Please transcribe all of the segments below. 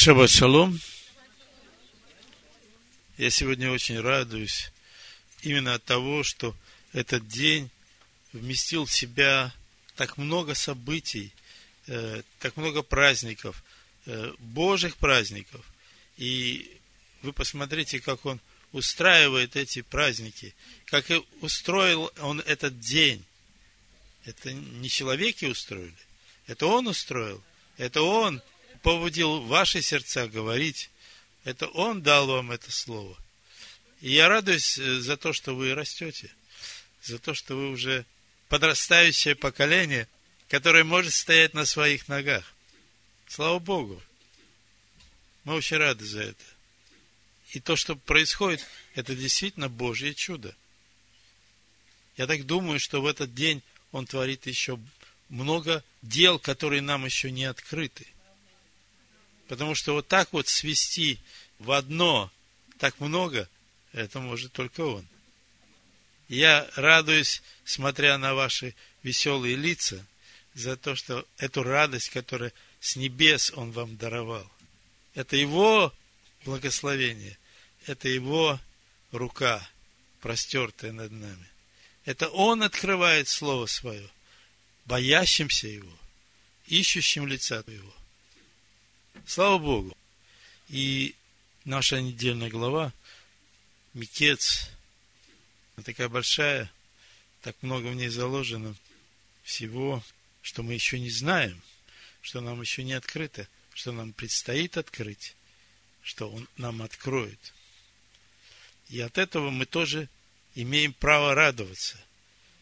Шаббат шалом. Я сегодня очень радуюсь именно от того, что этот день вместил в себя так много событий, э, так много праздников, э, Божьих праздников. И вы посмотрите, как он устраивает эти праздники, как и устроил он этот день. Это не человеки устроили, это он устроил, это он побудил ваши сердца говорить. Это Он дал вам это слово. И я радуюсь э, за то, что вы растете, за то, что вы уже подрастающее поколение, которое может стоять на своих ногах. Слава Богу. Мы очень рады за это. И то, что происходит, это действительно Божье чудо. Я так думаю, что в этот день Он творит еще много дел, которые нам еще не открыты. Потому что вот так вот свести в одно так много, это может только Он. Я радуюсь, смотря на ваши веселые лица, за то, что эту радость, которую с небес Он вам даровал, это Его благословение, это Его рука, простертая над нами. Это Он открывает Слово Свое, боящимся Его, ищущим лица Его. Слава Богу. И наша недельная глава, Микец, такая большая, так много в ней заложено всего, что мы еще не знаем, что нам еще не открыто, что нам предстоит открыть, что Он нам откроет. И от этого мы тоже имеем право радоваться,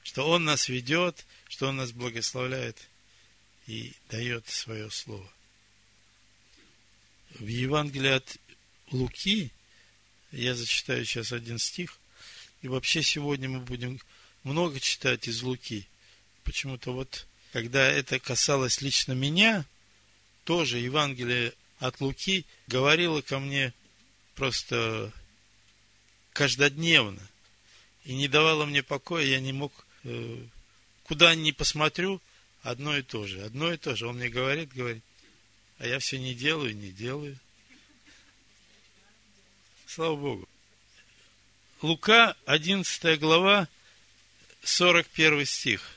что Он нас ведет, что Он нас благословляет и дает свое слово в Евангелии от Луки, я зачитаю сейчас один стих, и вообще сегодня мы будем много читать из Луки. Почему-то вот, когда это касалось лично меня, тоже Евангелие от Луки говорило ко мне просто каждодневно. И не давало мне покоя, я не мог, э, куда ни посмотрю, одно и то же, одно и то же. Он мне говорит, говорит, а я все не делаю, не делаю. Слава Богу. Лука, 11 глава, 41 стих.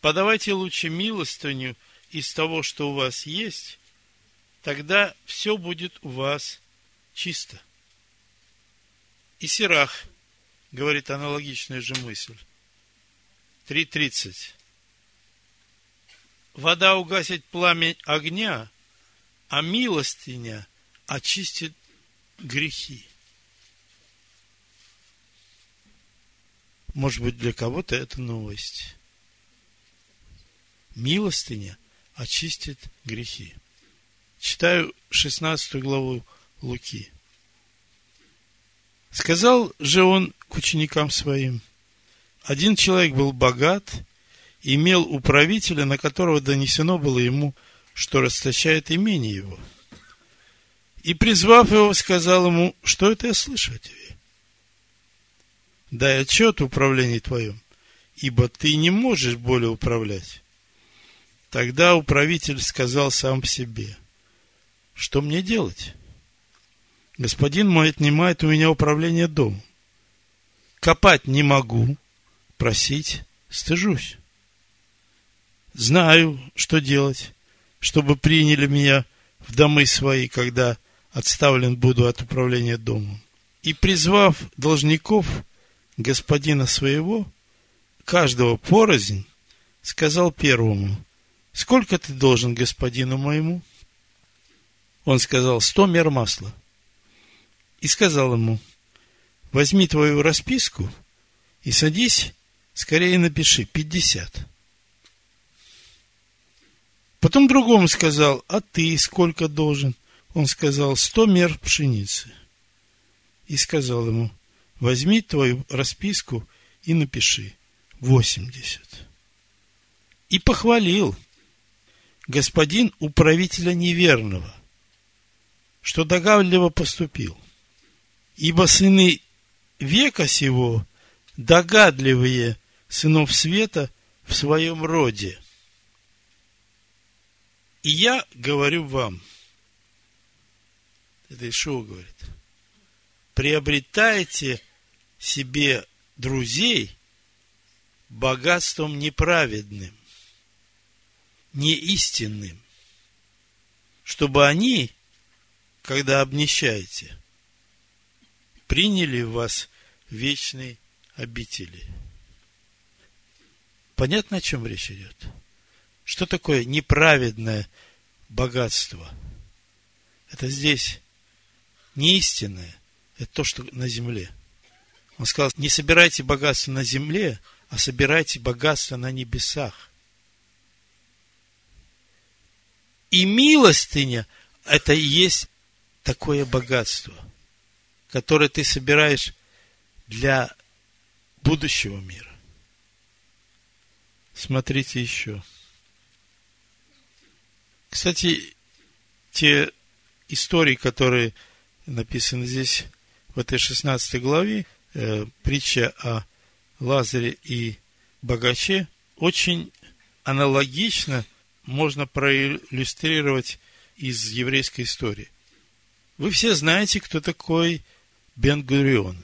Подавайте лучше милостыню из того, что у вас есть, тогда все будет у вас чисто. И Сирах говорит аналогичную же мысль. 3.30 вода угасит пламя огня, а милостыня очистит грехи. Может быть, для кого-то это новость. Милостыня очистит грехи. Читаю 16 главу Луки. Сказал же он к ученикам своим, один человек был богат имел управителя, на которого донесено было ему, что расточает имение его. И, призвав его, сказал ему, что это я слышу о тебе? Дай отчет в управлении твоем, ибо ты не можешь более управлять. Тогда управитель сказал сам себе, что мне делать? Господин мой отнимает у меня управление домом. Копать не могу, просить стыжусь знаю, что делать, чтобы приняли меня в домы свои, когда отставлен буду от управления домом. И призвав должников господина своего, каждого порознь, сказал первому, сколько ты должен господину моему? Он сказал, сто мер масла. И сказал ему, возьми твою расписку и садись, скорее напиши, пятьдесят. Потом другому сказал, а ты сколько должен? Он сказал, сто мер пшеницы. И сказал ему, возьми твою расписку и напиши восемьдесят. И похвалил господин управителя неверного, что догадливо поступил. Ибо сыны века сего догадливые сынов света в своем роде – И я говорю вам, это Ишуа говорит, приобретайте себе друзей богатством неправедным, неистинным, чтобы они, когда обнищаете, приняли в вас вечные обители. Понятно, о чем речь идет? Что такое неправедное богатство? Это здесь не истинное, это то, что на земле. Он сказал, не собирайте богатство на земле, а собирайте богатство на небесах. И милостыня – это и есть такое богатство, которое ты собираешь для будущего мира. Смотрите еще. Кстати, те истории, которые написаны здесь, в этой 16 главе, э, притча о Лазаре и богаче, очень аналогично можно проиллюстрировать из еврейской истории. Вы все знаете, кто такой Бен Гурион.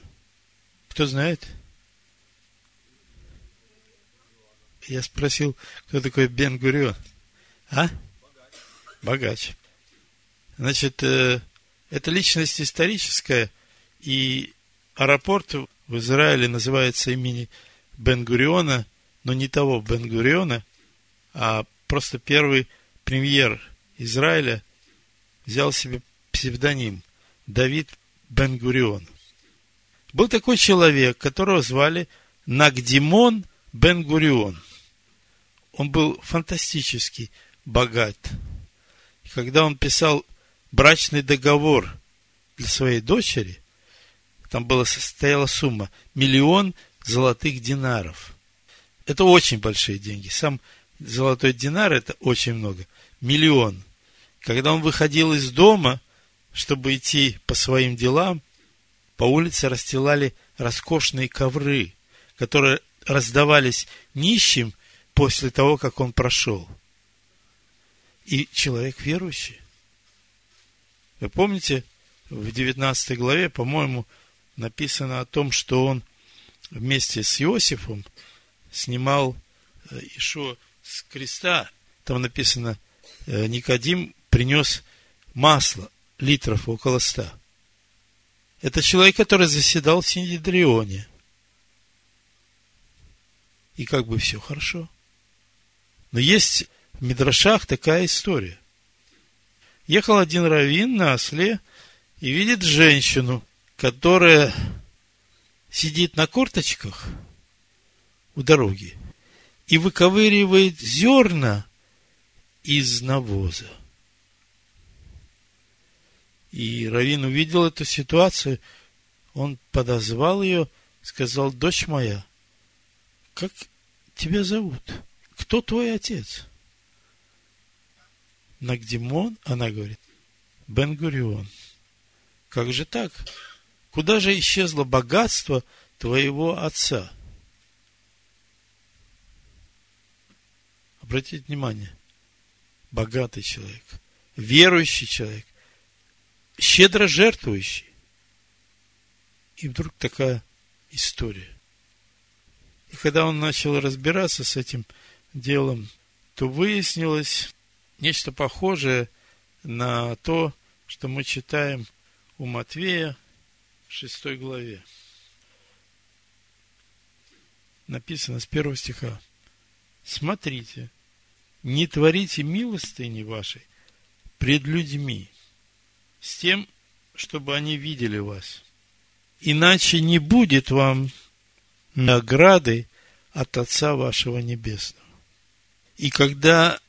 Кто знает? Я спросил, кто такой Бен Гурион. А? Богач. Значит, э, это личность историческая, и аэропорт в Израиле называется имени Бен-Гуриона, но не того Бен-Гуриона, а просто первый премьер Израиля взял себе псевдоним Давид Бен-Гурион. Был такой человек, которого звали Нагдимон Бен-Гурион. Он был фантастически богат. Когда он писал брачный договор для своей дочери, там была, состояла сумма миллион золотых динаров. Это очень большие деньги. Сам золотой динар это очень много. Миллион. Когда он выходил из дома, чтобы идти по своим делам, по улице расстилали роскошные ковры, которые раздавались нищим после того, как он прошел. И человек верующий. Вы помните, в 19 главе, по-моему, написано о том, что он вместе с Иосифом снимал э, Ишуа с креста. Там написано, э, Никодим принес масло, литров около ста. Это человек, который заседал в Синедрионе. И как бы все хорошо. Но есть в Мидрашах такая история. Ехал один раввин на осле и видит женщину, которая сидит на корточках у дороги и выковыривает зерна из навоза. И Равин увидел эту ситуацию, он подозвал ее, сказал, дочь моя, как тебя зовут? Кто твой отец? Нагдимон, она говорит, Бен-Гурион. Как же так? Куда же исчезло богатство твоего отца? Обратите внимание, богатый человек, верующий человек, щедро жертвующий. И вдруг такая история. И когда он начал разбираться с этим делом, то выяснилось нечто похожее на то, что мы читаем у Матвея в шестой главе. Написано с первого стиха. Смотрите, не творите милостыни вашей пред людьми, с тем, чтобы они видели вас. Иначе не будет вам награды от Отца вашего Небесного. И когда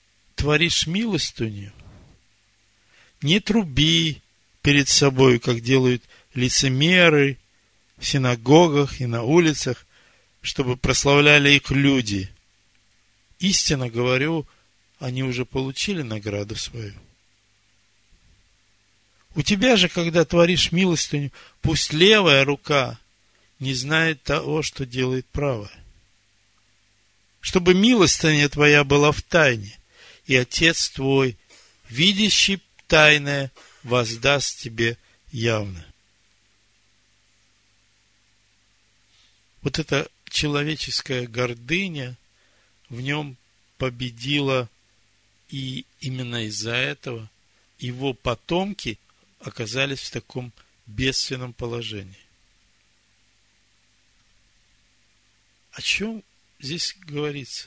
творишь милостыню, не труби перед собой, как делают лицемеры в синагогах и на улицах, чтобы прославляли их люди. Истинно говорю, они уже получили награду свою. У тебя же, когда творишь милостыню, пусть левая рука не знает того, что делает правая. Чтобы милостыня твоя была в тайне, и Отец твой, видящий тайное воздаст тебе явно. Вот эта человеческая гордыня в нем победила, и именно из-за этого его потомки оказались в таком бедственном положении. О чем здесь говорится?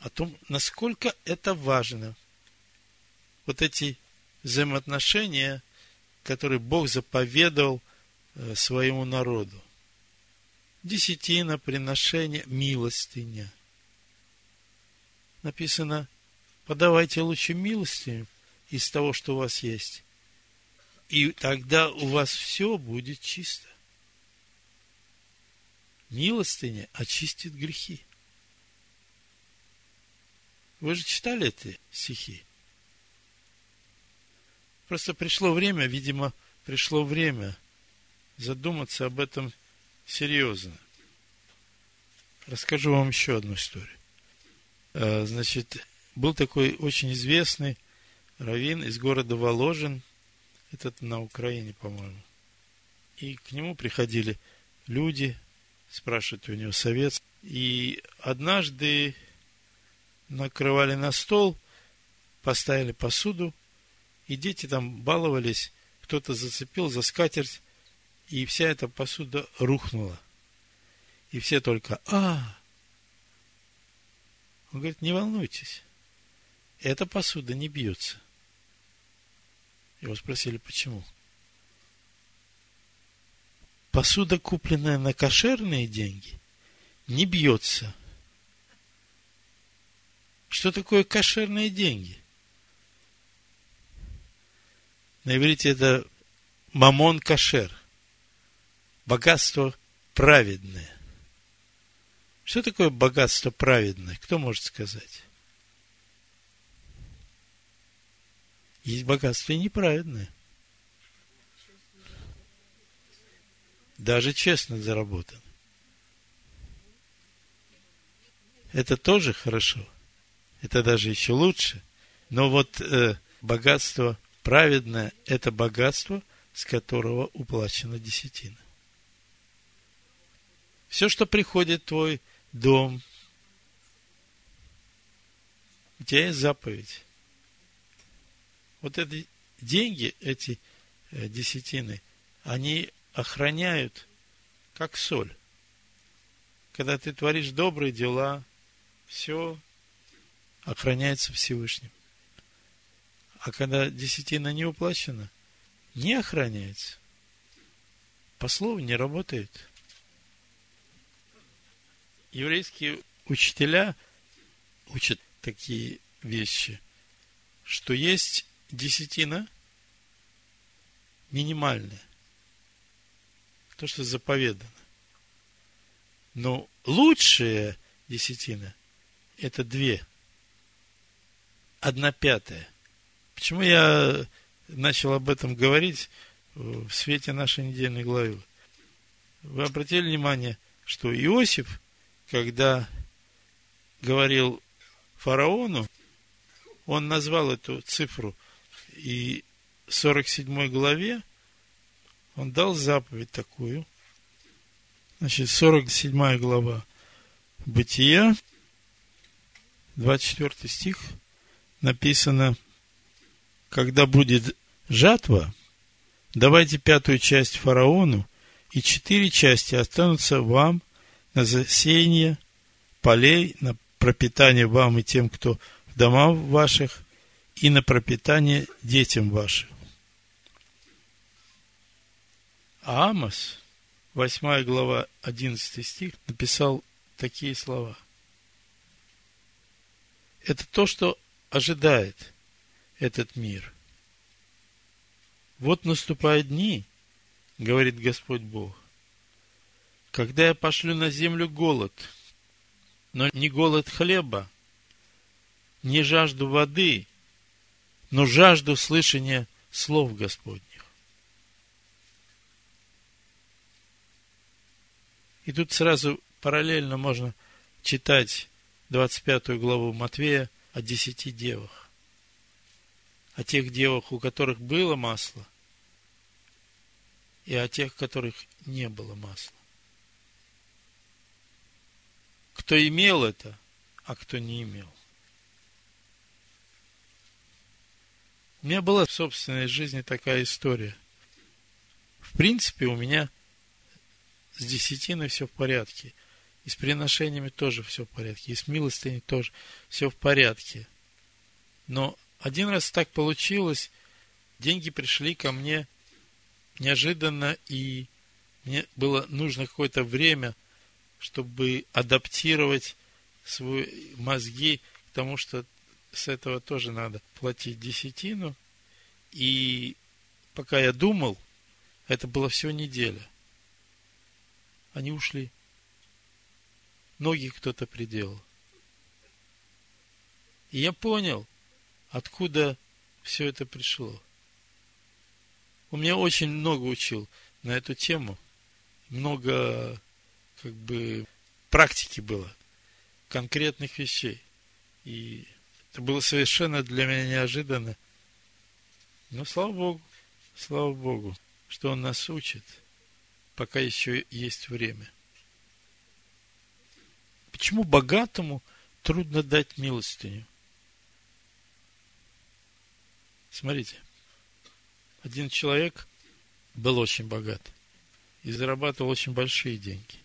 О том, насколько это важно. Вот эти взаимоотношения, которые Бог заповедовал э, своему народу. Десятина, приношение, милостыня. Написано, подавайте лучше милостыню из того, что у вас есть. И тогда у вас все будет чисто. Милостыня очистит грехи. Вы же читали эти стихи? Просто пришло время, видимо, пришло время задуматься об этом серьезно. Расскажу вам еще одну историю. А, значит, был такой очень известный раввин из города Воложин, этот на Украине, по-моему. И к нему приходили люди, спрашивать у него совет. И однажды накрывали на стол, поставили посуду, и дети там баловались, кто-то зацепил за скатерть, и вся эта посуда рухнула. И все только «А!». Он говорит, не волнуйтесь, эта посуда не бьется. Его спросили, почему? Посуда, купленная на кошерные деньги, не бьется. Что такое кошерные деньги? На иврите это мамон кашер. Богатство праведное. Что такое богатство праведное? Кто может сказать? Есть богатство и неправедное. Даже честно заработан. Это тоже хорошо. Это даже еще лучше. Но вот э, богатство праведное – это богатство, с которого уплачена десятина. Все, что приходит в твой дом, у тебя есть заповедь. Вот эти деньги, эти э, десятины, они охраняют, как соль. Когда ты творишь добрые дела, все охраняется Всевышним. А когда десятина не уплачена, не охраняется. По слову не работает. Еврейские учителя учат такие вещи, что есть десятина минимальная то, что заповедано. Но лучшая десятина – это две. Одна пятая. Почему я начал об этом говорить в свете нашей недельной главы? Вы обратили внимание, что Иосиф, когда говорил фараону, он назвал эту цифру, и в 47 главе он дал заповедь такую. Значит, 47 глава Бытия, 24 стих, написано, когда будет жатва, давайте пятую часть фараону, и четыре части останутся вам на засеяние полей, на пропитание вам и тем, кто в домах ваших, и на пропитание детям вашим. А Амос, 8 глава, 11 стих, написал такие слова. Это то, что ожидает этот мир. Вот наступают дни, говорит Господь Бог, когда я пошлю на землю голод, но не голод хлеба, не жажду воды, но жажду слышания слов Господних. И тут сразу параллельно можно читать 25 главу Матвея о десяти девах. о тех девах, у которых было масло, и о тех, которых не было масла. Кто имел это, а кто не имел. У меня была в собственной жизни такая история. В принципе, у меня с десятиной все в порядке. И с приношениями тоже все в порядке. И с милостыней тоже все в порядке. Но один раз так получилось, деньги пришли ко мне неожиданно, и мне было нужно какое-то время, чтобы адаптировать свои мозги к тому, что с этого тоже надо платить десятину. И пока я думал, это было всего неделя. Они ушли. Ноги кто-то приделал. И я понял, откуда все это пришло. У меня очень много учил на эту тему. Много, как бы, практики было, конкретных вещей. И это было совершенно для меня неожиданно. Но слава Богу, слава Богу, что Он нас учит, пока еще есть время. Почему богатому трудно дать милостыню? Смотрите, один человек был очень богат и зарабатывал очень большие деньги.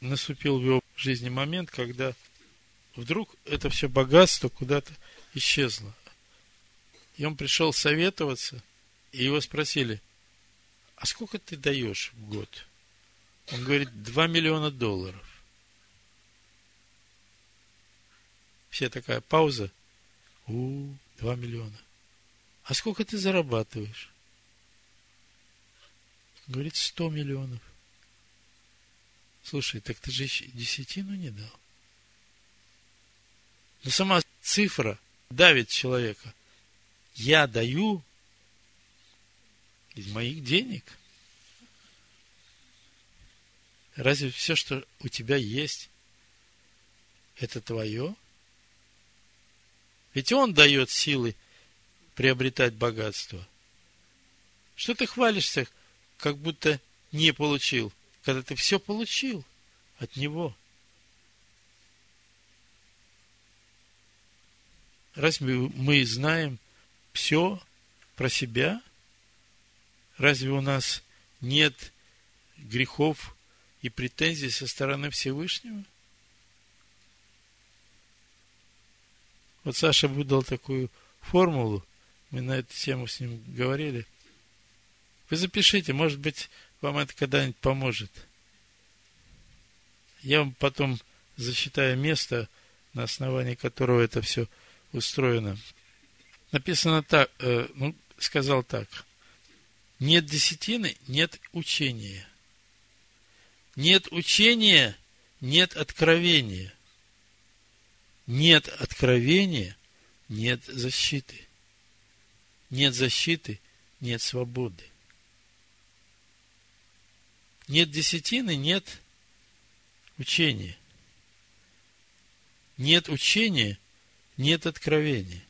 Наступил в его жизни момент, когда вдруг это все богатство куда-то исчезло. И он пришел советоваться, и его спросили, а сколько ты даешь в год? Он говорит, 2 миллиона долларов. Все такая пауза. У, 2 миллиона. А сколько ты зарабатываешь? Говорит, 100 миллионов. Слушай, так ты же десятину не дал. Но сама цифра давит человека. Я даю из моих денег. Разве все, что у тебя есть, это твое? Ведь он дает силы приобретать богатство. Что ты хвалишься, как будто не получил, когда ты все получил от него – Разве мы знаем все про себя? Разве у нас нет грехов и претензий со стороны Всевышнего? Вот Саша выдал такую формулу, мы на эту тему с ним говорили. Вы запишите, может быть, вам это когда-нибудь поможет. Я вам потом засчитаю место, на основании которого это все устроено. Написано так, э, ну, сказал так. Нет десятины, нет учения. Нет учения, нет откровения. Нет откровения, нет защиты. Нет защиты, нет свободы. Нет десятины, нет учения. Нет учения, нет откровения.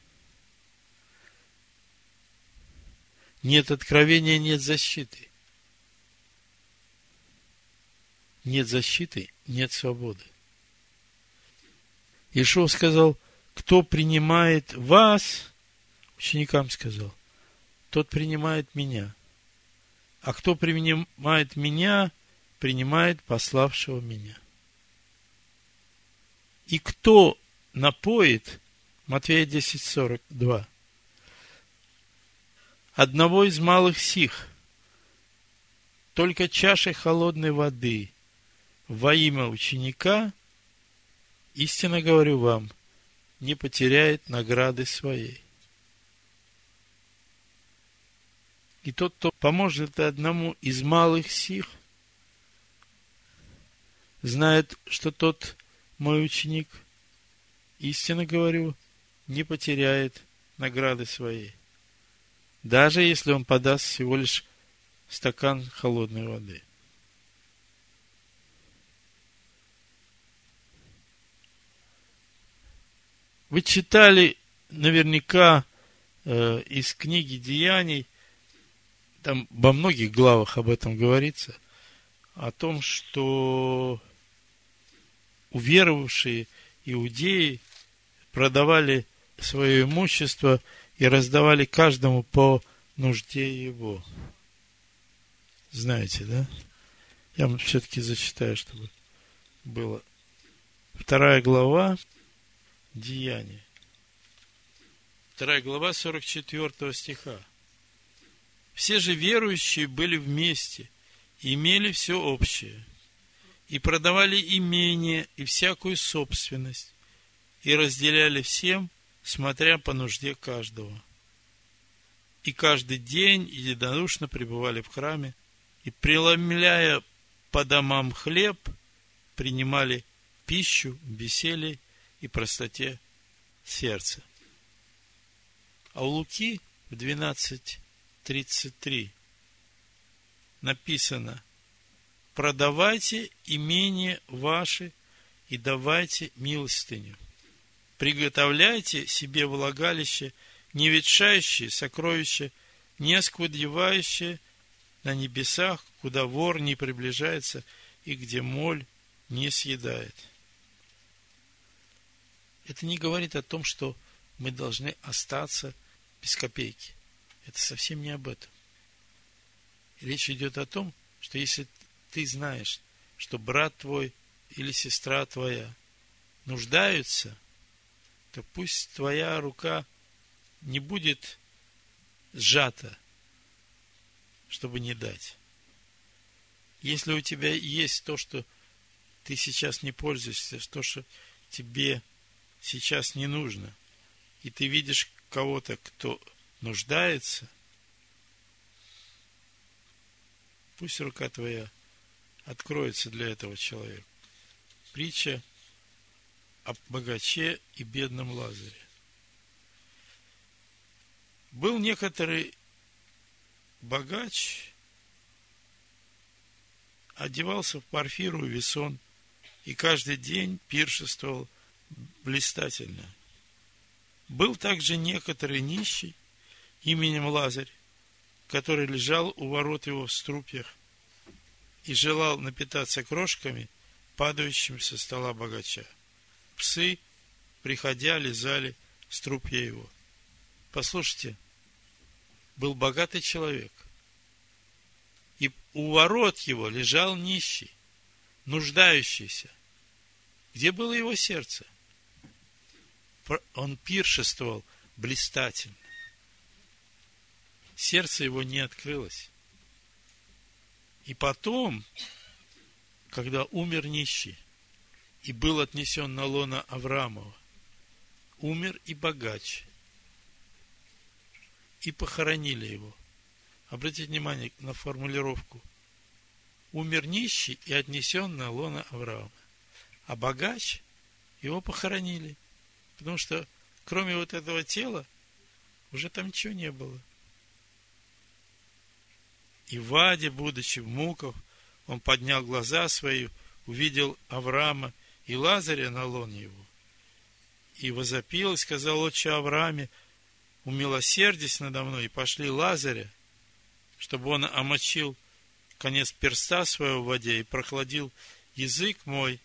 Нет откровения, нет защиты. Нет защиты, нет свободы. Ишуа сказал, кто принимает вас, ученикам сказал, тот принимает меня. А кто принимает меня, принимает пославшего меня. И кто напоит Матвея 10.42. Одного из малых сих, только чашей холодной воды во имя ученика, истинно говорю вам, не потеряет награды своей. И тот, кто поможет одному из малых сих, знает, что тот мой ученик, истинно говорю, не потеряет награды своей. Даже если он подаст всего лишь стакан холодной воды. Вы читали наверняка э, из книги Деяний, там во многих главах об этом говорится, о том, что уверовавшие иудеи продавали свое имущество и раздавали каждому по нужде его. Знаете, да? Я вам все-таки зачитаю, чтобы было. Вторая глава Деяния. Вторая глава 44 стиха. Все же верующие были вместе имели все общее, и продавали имение и всякую собственность, и разделяли всем, смотря по нужде каждого. И каждый день единодушно пребывали в храме, и, преломляя по домам хлеб, принимали пищу веселье и простоте сердца. А у Луки в 12.33 написано «Продавайте имение ваши и давайте милостыню. Приготовляйте себе влагалище, не ветшающее сокровище, не оскудевающее на небесах, куда вор не приближается и где моль не съедает. Это не говорит о том, что мы должны остаться без копейки. Это совсем не об этом. Речь идет о том, что если ты знаешь, что брат твой или сестра твоя нуждаются, то пусть твоя рука не будет сжата, чтобы не дать. Если у тебя есть то, что ты сейчас не пользуешься, то, что тебе сейчас не нужно, и ты видишь кого-то, кто нуждается, пусть рука твоя откроется для этого человека. Притча о богаче и бедном Лазаре. Был некоторый богач, одевался в парфиру и весон, и каждый день пиршествовал блистательно. Был также некоторый нищий именем Лазарь, который лежал у ворот его в струпьях и желал напитаться крошками, падающими со стола богача. Псы, приходя, лизали струпья его. Послушайте, был богатый человек, и у ворот его лежал нищий, нуждающийся. Где было его сердце? Он пиршествовал блистательно. Сердце его не открылось. И потом, когда умер нищий и был отнесен на лона Авраамова, умер и богач. И похоронили его. Обратите внимание на формулировку. Умер нищий и отнесен на лона Авраама. А богач его похоронили. Потому что кроме вот этого тела уже там ничего не было. И Ваде, будучи в муках, он поднял глаза свои, увидел Авраама и Лазаря на лоне его. И возопил и сказал отче Аврааме, умилосердись надо мной, и пошли Лазаря, чтобы он омочил конец перста своего в воде и прохладил язык мой,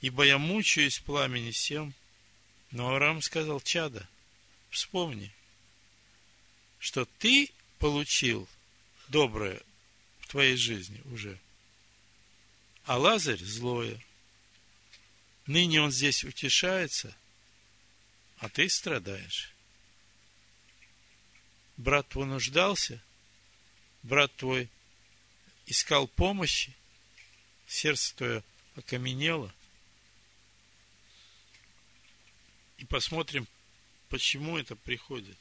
ибо я мучаюсь в пламени всем. Но Авраам сказал, чада, вспомни, что ты получил доброе в твоей жизни уже. А Лазарь злое. Ныне он здесь утешается, а ты страдаешь. Брат твой нуждался, брат твой искал помощи, сердце твое окаменело. И посмотрим, почему это приходит,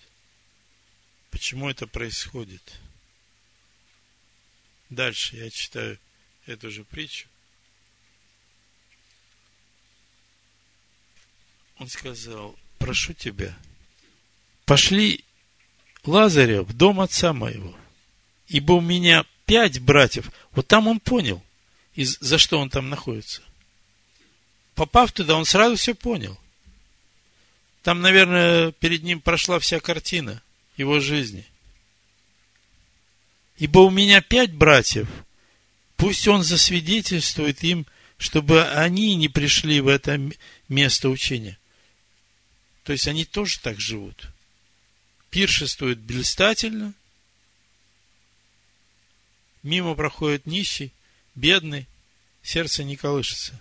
почему это происходит. Дальше я читаю эту же притчу. Он сказал, прошу тебя, пошли Лазаря в дом отца моего, ибо у меня пять братьев. Вот там он понял, из, за что он там находится. Попав туда, он сразу все понял. Там, наверное, перед ним прошла вся картина его жизни. Ибо у меня пять братьев, пусть он засвидетельствует им, чтобы они не пришли в это место учения. То есть они тоже так живут. Пиршествуют блистательно, мимо проходит нищий, бедный, сердце не колышется.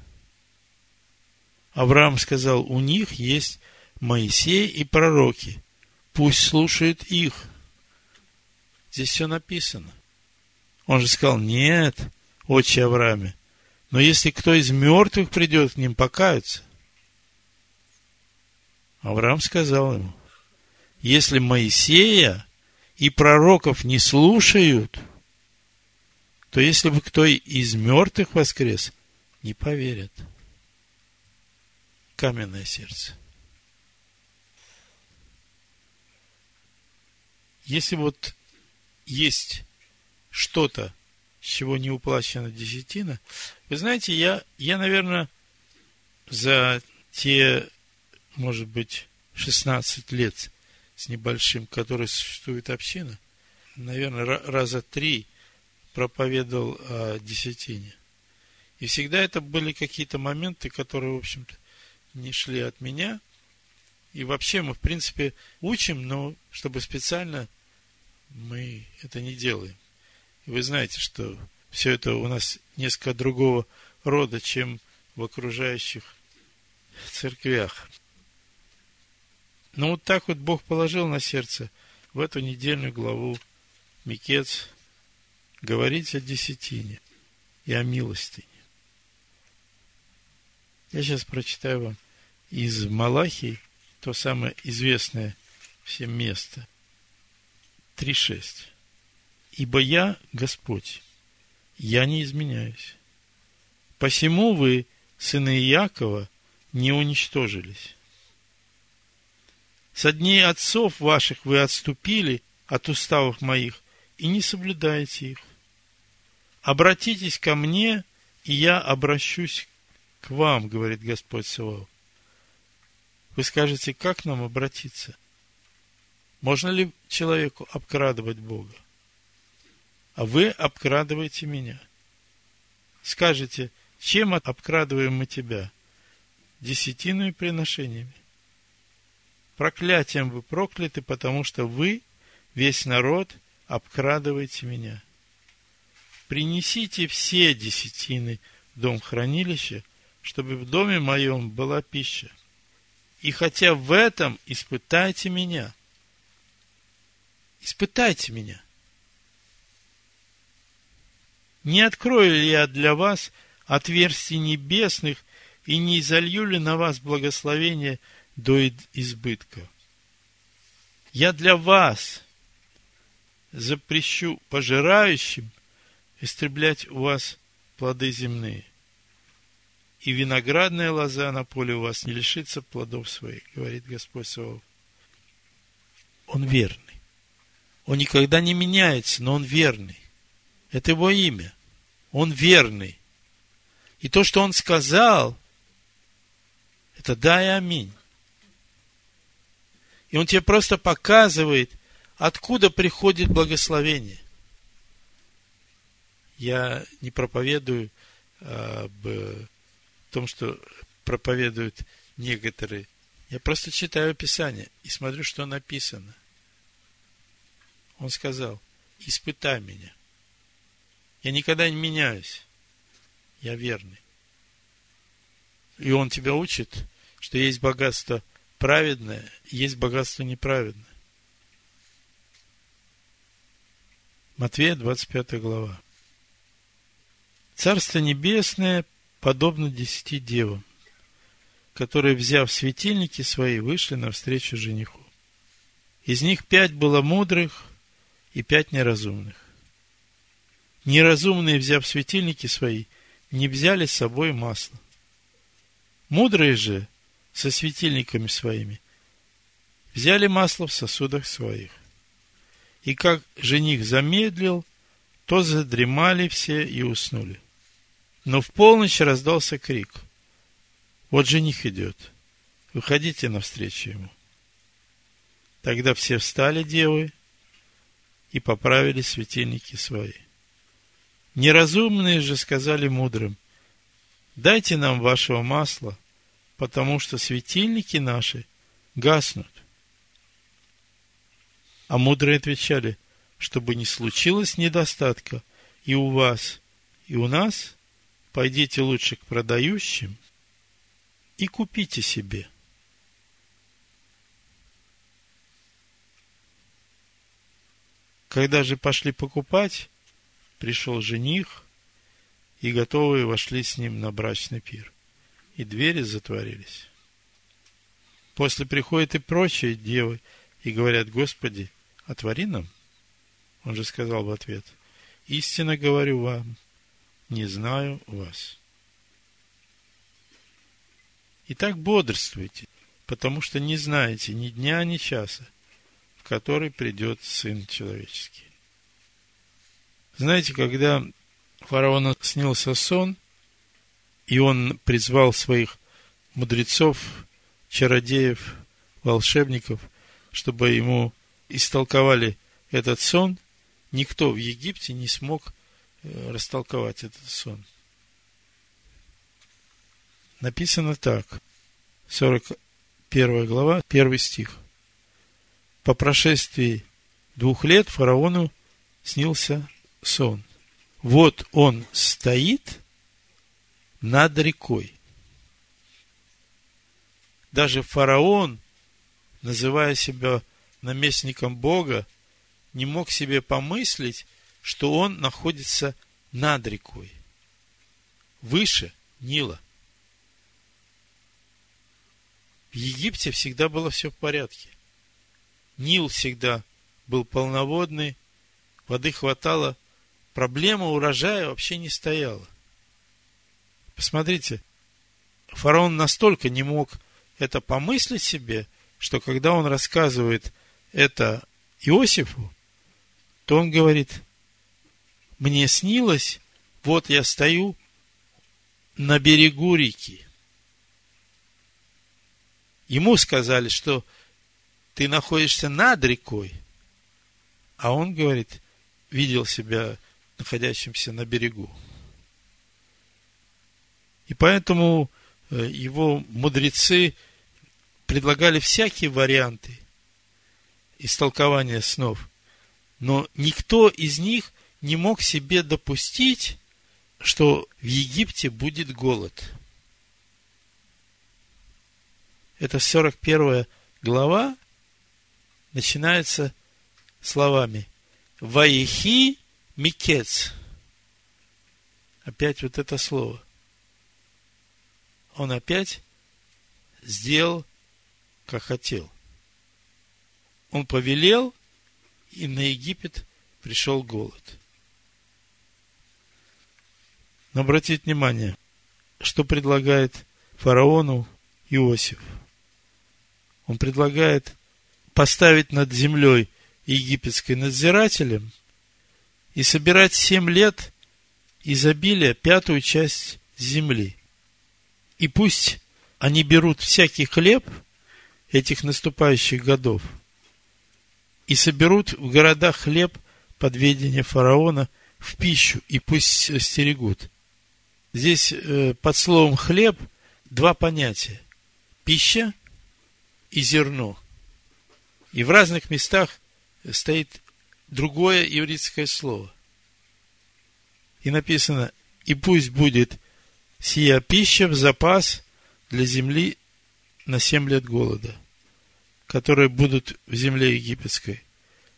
Авраам сказал, у них есть Моисей и пророки, пусть слушают их. Здесь все написано. Он же сказал, нет, отче Аврааме, но если кто из мертвых придет к ним, покаются. Авраам сказал ему, если Моисея и пророков не слушают, то если бы кто из мертвых воскрес, не поверят. Каменное сердце. Если вот есть что-то, с чего не уплачена десятина, вы знаете, я, я, наверное, за те может быть, 16 лет с небольшим, который существует община, наверное, раза три проповедовал о десятине. И всегда это были какие-то моменты, которые, в общем-то, не шли от меня. И вообще мы, в принципе, учим, но чтобы специально мы это не делаем. И вы знаете, что все это у нас несколько другого рода, чем в окружающих церквях. Но ну, вот так вот Бог положил на сердце в эту недельную главу Микец говорить о десятине и о милостине. Я сейчас прочитаю вам из Малахии то самое известное всем место. 3.6. Ибо я Господь, я не изменяюсь. Посему вы, сыны Иакова, не уничтожились. Со дней отцов ваших вы отступили от уставов моих и не соблюдаете их. Обратитесь ко мне, и я обращусь к вам, говорит Господь Саваоф. Вы скажете, как нам обратиться? Можно ли человеку обкрадывать Бога? А вы обкрадываете меня. Скажете, чем обкрадываем мы тебя? Десятиную приношениями. Проклятием вы прокляты, потому что вы, весь народ, обкрадываете меня. Принесите все десятины в дом хранилища, чтобы в доме моем была пища. И хотя в этом испытайте меня. Испытайте меня. Не открою ли я для вас отверстий небесных и не изолью ли на вас благословение – до избытка. Я для вас запрещу пожирающим истреблять у вас плоды земные. И виноградная лоза на поле у вас не лишится плодов своих, говорит Господь Савов. Он верный. Он никогда не меняется, но он верный. Это его имя. Он верный. И то, что он сказал, это да и аминь. И он тебе просто показывает, откуда приходит благословение. Я не проповедую об том, что проповедуют некоторые. Я просто читаю Писание и смотрю, что написано. Он сказал, испытай меня. Я никогда не меняюсь. Я верный. И он тебя учит, что есть богатство – праведное, есть богатство неправедное. Матвея, 25 глава. Царство Небесное подобно десяти девам, которые, взяв светильники свои, вышли навстречу жениху. Из них пять было мудрых и пять неразумных. Неразумные, взяв светильники свои, не взяли с собой масло. Мудрые же, со светильниками своими, взяли масло в сосудах своих. И как жених замедлил, то задремали все и уснули. Но в полночь раздался крик. Вот жених идет. выходите навстречу ему. Тогда все встали девы и поправили светильники свои. Неразумные же сказали мудрым, дайте нам вашего масла, потому что светильники наши гаснут. А мудрые отвечали, чтобы не случилось недостатка и у вас, и у нас, пойдите лучше к продающим и купите себе. Когда же пошли покупать, пришел жених, и готовые вошли с ним на брачный пир. И двери затворились. После приходят и прочие девы и говорят, Господи, отвори нам. Он же сказал в ответ, истинно говорю вам, не знаю вас. Итак, бодрствуйте, потому что не знаете ни дня, ни часа, в который придет Сын Человеческий. Знаете, когда фараону снился сон, и он призвал своих мудрецов, чародеев, волшебников, чтобы ему истолковали этот сон, никто в Египте не смог растолковать этот сон. Написано так, 41 глава, 1 стих. По прошествии двух лет фараону снился сон. Вот он стоит над рекой. Даже фараон, называя себя наместником Бога, не мог себе помыслить, что он находится над рекой, выше Нила. В Египте всегда было все в порядке. Нил всегда был полноводный, воды хватало, проблема урожая вообще не стояла. Посмотрите, фараон настолько не мог это помыслить себе, что когда он рассказывает это Иосифу, то он говорит, мне снилось, вот я стою на берегу реки. Ему сказали, что ты находишься над рекой, а он, говорит, видел себя находящимся на берегу. И поэтому э, его мудрецы предлагали всякие варианты истолкования снов, но никто из них не мог себе допустить, что в Египте будет голод. Это 41 глава начинается словами «Ваихи микец». Опять вот это слово. Он опять сделал, как хотел. Он повелел, и на Египет пришел голод. Но обратите внимание, что предлагает фараону Иосиф. Он предлагает поставить над землей египетской надзирателем и собирать семь лет изобилия, пятую часть земли. И пусть они берут всякий хлеб этих наступающих годов и соберут в городах хлеб под ведение фараона в пищу, и пусть стерегут. Здесь э, под словом хлеб два понятия. Пища и зерно. И в разных местах стоит другое еврейское слово. И написано, и пусть будет сия пища в запас для земли на семь лет голода, которые будут в земле египетской,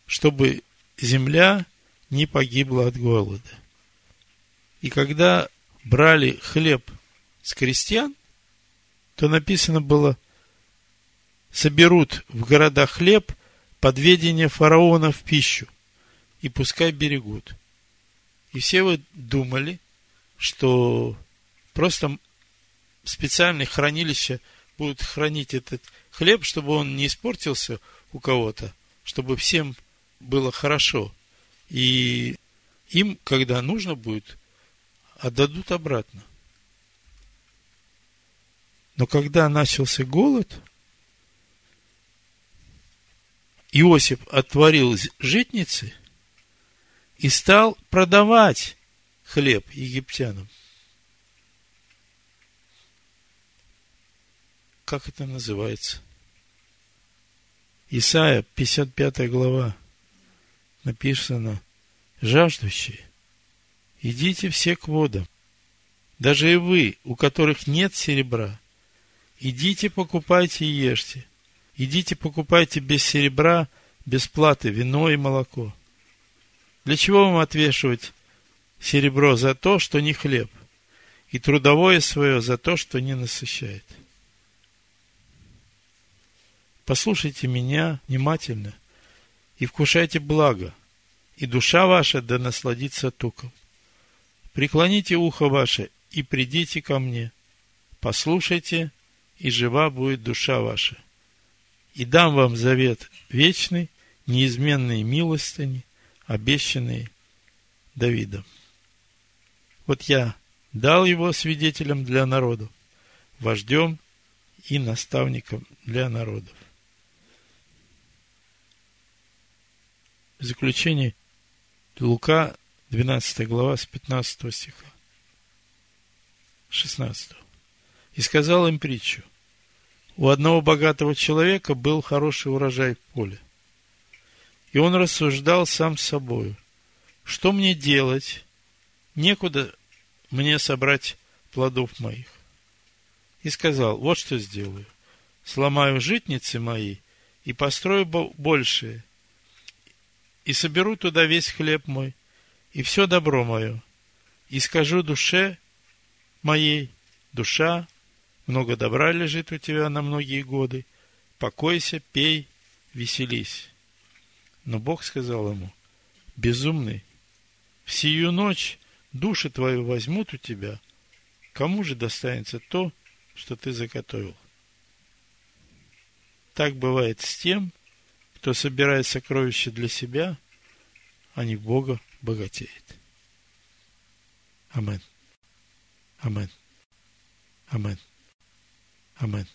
чтобы земля не погибла от голода. И когда брали хлеб с крестьян, то написано было, соберут в городах хлеб под ведение фараона в пищу, и пускай берегут. И все вы думали, что просто специальные хранилища будут хранить этот хлеб, чтобы он не испортился у кого-то, чтобы всем было хорошо. И им, когда нужно будет, а отдадут обратно. Но когда начался голод, Иосиф отворил житницы и стал продавать хлеб египтянам. Как это называется? Исайя, 55 глава, написано, жаждущие – идите все к водам, даже и вы, у которых нет серебра, идите покупайте и ешьте. Идите покупайте без серебра, без платы вино и молоко. Для чего вам отвешивать серебро за то, что не хлеб, и трудовое свое за то, что не насыщает? Послушайте меня внимательно и вкушайте благо, и душа ваша да насладится туком. Преклоните ухо ваше и придите ко мне. Послушайте, и жива будет душа ваша. И дам вам завет вечный, неизменные милостыни, обещанные Давидом. Вот я дал его свидетелем для народов, вождем и наставником для народов. В заключение Лука, 12 глава, с 15 стиха. 16. И сказал им притчу. У одного богатого человека был хороший урожай в поле. И он рассуждал сам с собою. Что мне делать? Некуда мне собрать плодов моих. И сказал, вот что сделаю. Сломаю житницы мои и построю большие. И соберу туда весь хлеб мой и все добро мое. И скажу душе моей, душа, много добра лежит у тебя на многие годы, покойся, пей, веселись. Но Бог сказал ему, безумный, в сию ночь души твою возьмут у тебя, кому же достанется то, что ты заготовил? Так бывает с тем, кто собирает сокровища для себя, а не Бога богатеет. Амен. Amen. Amen. Amen.